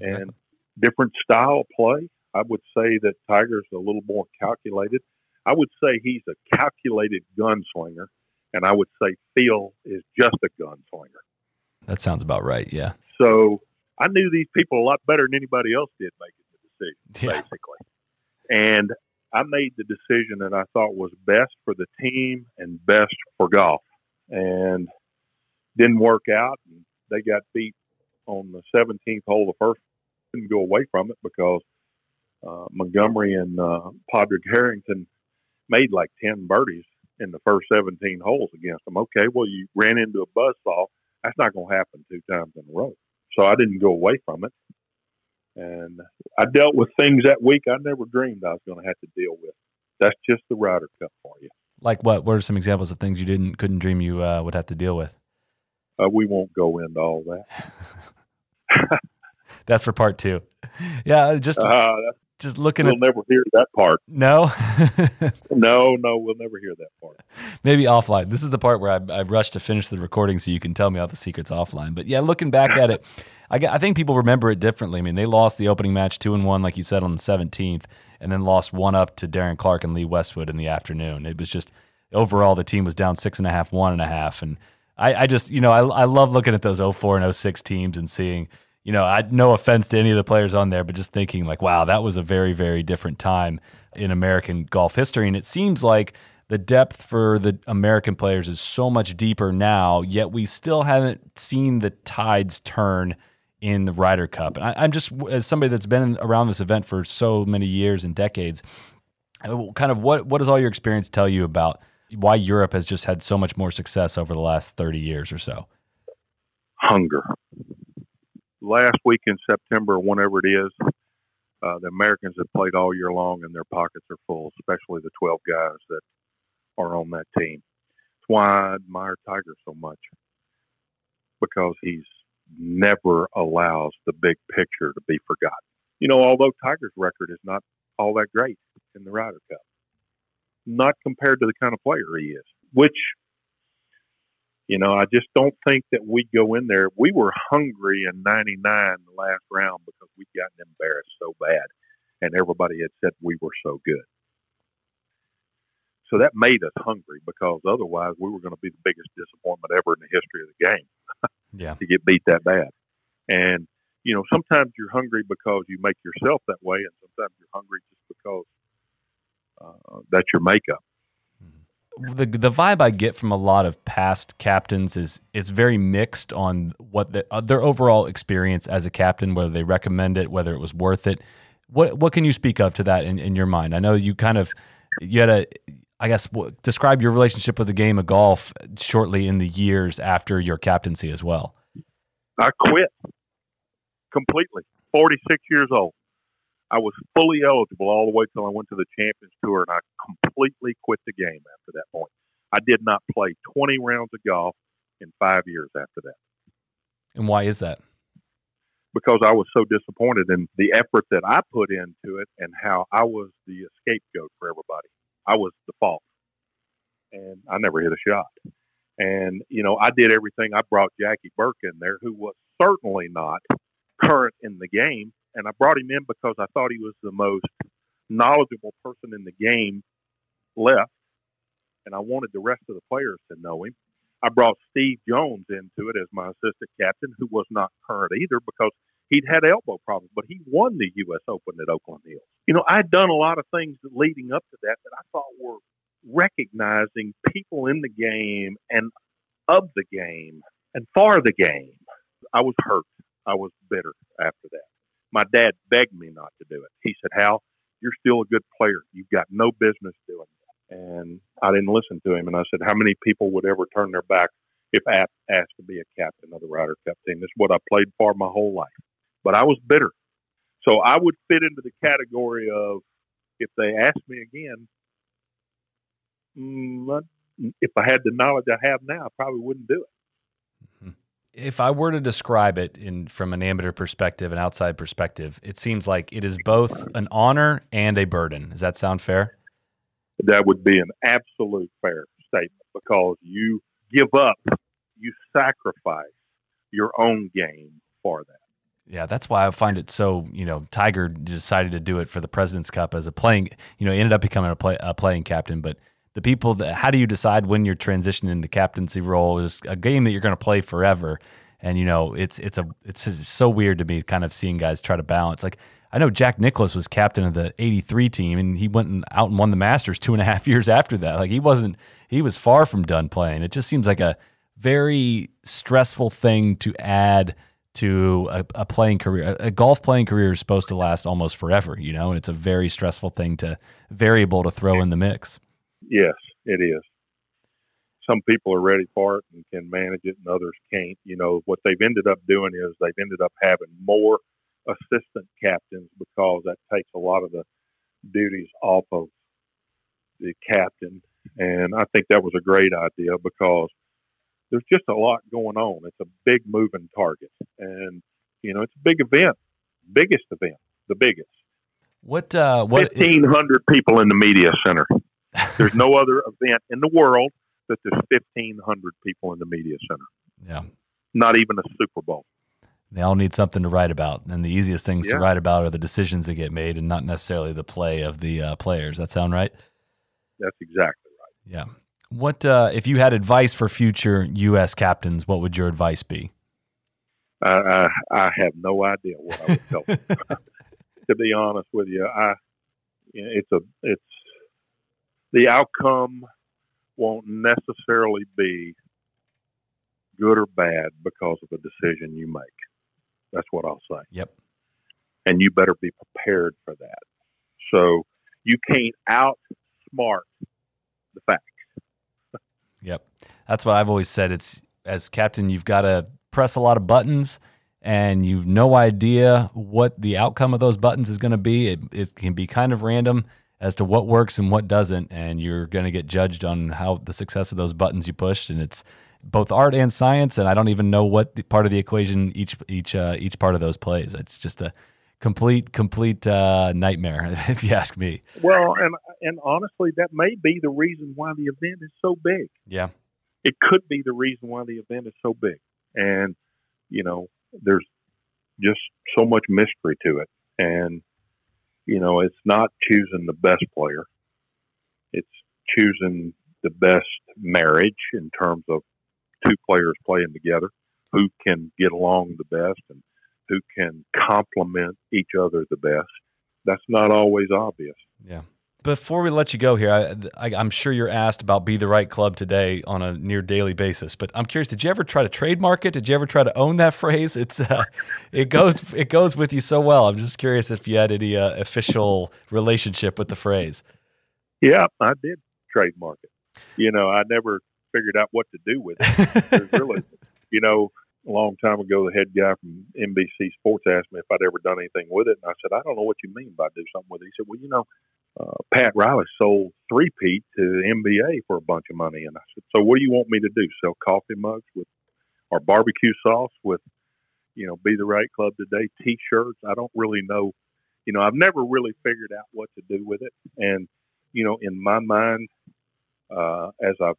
And different style of play. I would say that Tiger's a little more calculated. I would say he's a calculated gunslinger, and I would say Phil is just a gunslinger. That sounds about right. Yeah. So I knew these people a lot better than anybody else did making the decision, yeah. basically. And I made the decision that I thought was best for the team and best for golf. And didn't work out. And they got beat on the 17th hole. The first didn't go away from it because uh, Montgomerie and uh, Padraig Harrington made like 10 birdies in the first 17 holes against them. Okay, well, you ran into a buzzsaw. That's not going to happen two times in a row. So I didn't go away from it. And I dealt with things that week I never dreamed I was going to have to deal with. That's just the Ryder Cup for you. Like what? What are some examples of things you didn't couldn't dream you uh, would have to deal with? Uh, we won't go into all that. *laughs* that's for part two. Yeah, just uh, just looking we'll at. We'll never hear that part. No. *laughs* no, no, we'll never hear that part. Maybe offline. This is the part where I, I rushed to finish the recording so you can tell me all the secrets offline. But yeah, looking back at it, I, I think people remember it differently. I mean, they lost the opening match two and one, like you said, on the 17th, and then lost one up to Darren Clarke and Lee Westwood in the afternoon. It was just overall the team was down six and a half, one and a half, and I, I just you know I, I love looking at those 04 and 06 teams and seeing you know I no offense to any of the players on there, but just thinking like wow that was a very very different time in American golf history, and it seems like the depth for the American players is so much deeper now, yet we still haven't seen the tides turn in the Ryder Cup. And I, am just as somebody that's been around this event for so many years and decades, uh, kind of what what does all your experience tell you about why Europe has just had so much more success over the last 30 years or so? Hunger. Last week in September, whenever it is, uh, the Americans have played all year long and their pockets are full, especially the 12 guys that are on that team. That's why I admire Tiger so much because he's never allows the big picture to be forgotten. You know, although Tiger's record is not all that great in the Ryder Cup, not compared to the kind of player he is, which, You know, I just don't think that we go in there. We were hungry in '99, the last round, because we'd gotten embarrassed so bad, and everybody had said we were so good. So that made us hungry because otherwise we were going to be the biggest disappointment ever in the history of the game. *laughs* Yeah. to get beat that bad. And you know, sometimes you're hungry because you make yourself that way, and sometimes you're hungry just because uh, that's your makeup. The the vibe I get from a lot of past captains is it's very mixed on what the, uh, their overall experience as a captain, whether they recommend it, whether it was worth it. What what can you speak of to that in, in your mind? I know you kind of you had a I guess w- describe your relationship with the game of golf shortly in the years after your captaincy as well. I quit completely. Forty six years old. I was fully eligible all the way till I went to the Champions Tour, and I completely quit the game after that point. I did not play 20 rounds of golf in five years after that And why is that? because I was so disappointed in the effort that I put into it and how I was the scapegoat for everybody. I was the fault, and I never hit a shot. And you know, I did everything. I brought Jackie Burke in there, who was certainly not current in the game, and I brought him in because I thought he was the most knowledgeable person in the game left, and I wanted the rest of the players to know him. I brought Steve Jones into it as my assistant captain, who was not current either because he'd had elbow problems, but he won the U.S. Open at Oakland Hills. You know, I'd done a lot of things leading up to that that I thought were recognizing people in the game and of the game and for the game. I was hurt. I was bitter after that. My dad begged me not to do it. He said, Hal, you're still a good player. You've got no business doing that. And I didn't listen to him. And I said, how many people would ever turn their back if asked, to be a captain of the Ryder Cup team? This is what I played for my whole life. But I was bitter. So I would fit into the category of if they asked me again, mm, if I had the knowledge I have now, I probably wouldn't do it. If I were to describe it in from an amateur perspective, an outside perspective, it seems like it is both an honor and a burden. Does that sound fair? That would be an absolute fair statement because you give up, you sacrifice your own game for that. Yeah, that's why I find it so. You know, Tiger decided to do it for the President's Cup as a playing. You know, he ended up becoming a, play, a playing captain. But the people that, how do you decide when you're transitioning into captaincy role is a game that you're going to play forever. And you know, it's it's a it's so weird to me, kind of seeing guys try to balance. Like I know Jack Nicklaus was captain of the '83 team, and he went and out and won the Masters two and a half *laughs* years after that. Like he wasn't he was far from done playing. It just seems like a very stressful thing to add to a, a playing career. A, a golf playing career is supposed to last almost forever, you know, and it's a very stressful thing to variable to throw in the mix. Yes, it is. Some people are ready for it and can manage it, and others can't. You know, what they've ended up doing is they've ended up having more assistant captains because that takes a lot of the duties off of the captain. And I think that was a great idea because there's just a lot going on. It's a big moving target, and you know, it's a big event, biggest event, the biggest. What uh, what Fifteen hundred people in the media center. *laughs* There's no other event in the world that there's fifteen hundred people in the media center. Yeah, Not even a Super Bowl. they all need something to write about, and the easiest things to write about are the decisions that get made, and not necessarily the play of the uh, players. That sound right? That's exactly right. Yeah. What uh, if you had advice for future U.S. captains? What would your advice be? I, I, I have no idea what I would tell them. *laughs* to be honest with you, I it's a it's the outcome won't necessarily be good or bad because of a decision you make. That's what I'll say. Yep. And you better be prepared for that. So you can't outsmart the facts. *laughs* Yep. That's what I've always said. It's as captain, you've got to press a lot of buttons and you've no idea what the outcome of those buttons is going to be. It, it can be kind of random as to what works and what doesn't. And you're going to get judged on how the success of those buttons you pushed. And it's both art and science. And I don't even know what the part of the equation each, each, uh, each part of those plays. It's just a complete, complete uh, nightmare, *laughs* if you ask me. Well, and and honestly, that may be the reason why the event is so big. Yeah. it could be the reason why the event is so big. And, you know, there's just so much mystery to it. And, you know, it's not choosing the best player, it's choosing the best marriage in terms of two players playing together who can get along the best and who can complement each other the best. That's not always obvious. Yeah. Before we let you go here, I, I, am sure you're asked about Be the Right Club today on a near daily basis. But I'm curious, did you ever try to trademark it? Did you ever try to own that *laughs* phrase? It's uh, it goes it goes with you so well. I'm just curious if you had any uh, official relationship with the phrase. Yeah, I did trademark it. You know, I never figured out what to do with it. really, you know, a long time ago, the head guy from NBC Sports asked me if I'd ever done anything with it, and I said, I don't know what you mean by do something with it. He said, Well, you know, uh, Pat Riley sold three Pete to the NBA for a bunch of money, and I said, So what do you want me to do? Sell coffee mugs with or barbecue sauce with, you know, be the right club today T-shirts? I don't really know. You know, I've never really figured out what to do with it, and you know, in my mind, uh, as I've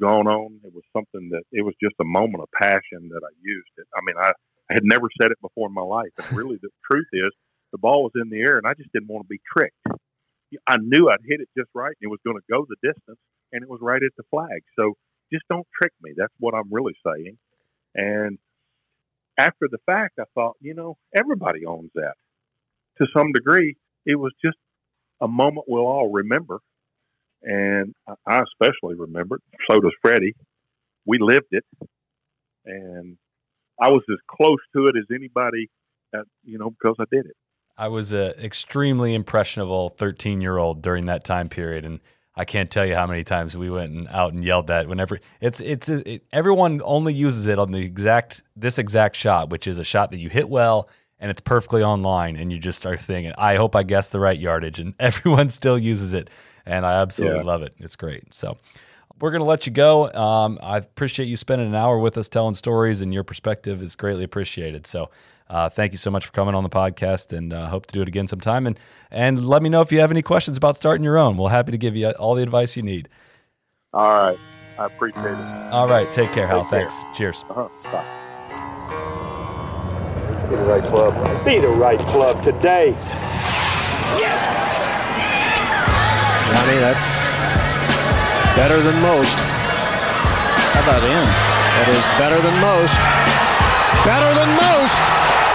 gone on. It was something that it was just a moment of passion that I used it. I mean, I, I had never said it before in my life, and really the truth is, the ball was in the air, and I just didn't want to be tricked. I knew I'd hit it just right, and it was going to go the distance, and it was right at the flag. So just don't trick me. That's what I'm really saying. And after the fact, I thought, you know, everybody owns that to some degree. It was just a moment we'll all remember and I especially remember it. So does Freddie. We lived it, and I was as close to it as anybody, at, you know, because I did it. I was an extremely impressionable 13 year old during that time period, and I can't tell you how many times we went and out and yelled that. Whenever it's it's it, everyone only uses it on the exact this exact shot, which is a shot that you hit well and it's perfectly online, and you just start thinking, I hope I guessed the right yardage, and *laughs* everyone still uses it and I absolutely yeah. love it. It's great. So we're going to let you go. Um, I appreciate you spending an hour with us telling stories, and your perspective is greatly appreciated. So uh, thank you so much for coming on the podcast, and uh, hope to do it again sometime. And and let me know if you have any questions about starting your own. We're happy to give you all the advice you need. All right, I appreciate it. All right, take care, Hal. Thanks. Cheers. Uh-huh. Bye. Be the right club. Be the right club today. Yes. Johnny, that's better than most. How about in? That is better than most. Better than most.